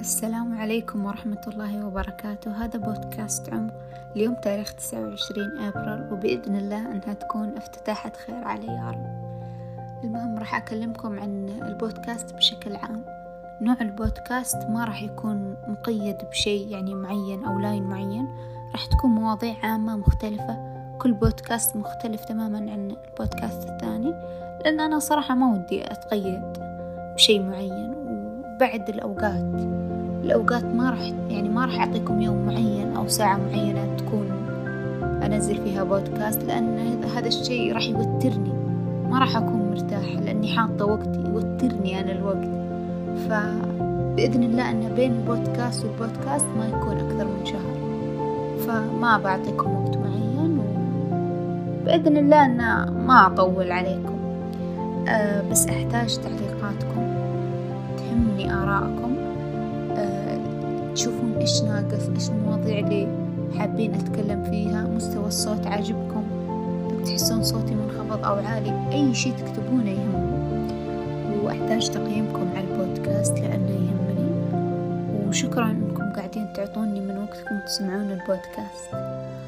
السلام عليكم ورحمة الله وبركاته. هذا بودكاست عمق. اليوم تاريخ تسعة وعشرين أبريل وبإذن الله أنها تكون افتتاحة خير علي يا رب. المهم راح أكلمكم عن البودكاست بشكل عام. نوع البودكاست ما راح يكون مقيد بشيء يعني معين أو line معين. راح تكون مواضيع عامة مختلفة. كل بودكاست مختلف تماما عن البودكاست الثاني لأن أنا صراحة ما ودي أتقيد بشيء معين. وبعد الأوقات. الأوقات ما راح يعني ما راح أعطيكم يوم معين أو ساعة معينة تكون أنزل فيها بودكاست لأن هذا الشيء راح يوترني. ما راح أكون مرتاحة لأني حاطة وقتي يوترني أنا الوقت. فبإذن الله أن بين البودكاست والبودكاست ما يكون أكثر من شهر. فما بعطيكم وقت معين. وبإذن الله أن ما أطول عليكم. أه بس أحتاج تعليقاتكم. تهمني آراءكم تشوفون إيش ناقص إيش المواضيع اللي حابين أتكلم فيها مستوى الصوت عاجبكم. تحسون صوتي منخفض أو عالي أي شي تكتبونه يهمني. وأحتاج تقييمكم على البودكاست لأنه يهمني. وشكرا أنكم قاعدين تعطوني من وقتكم تسمعون البودكاست.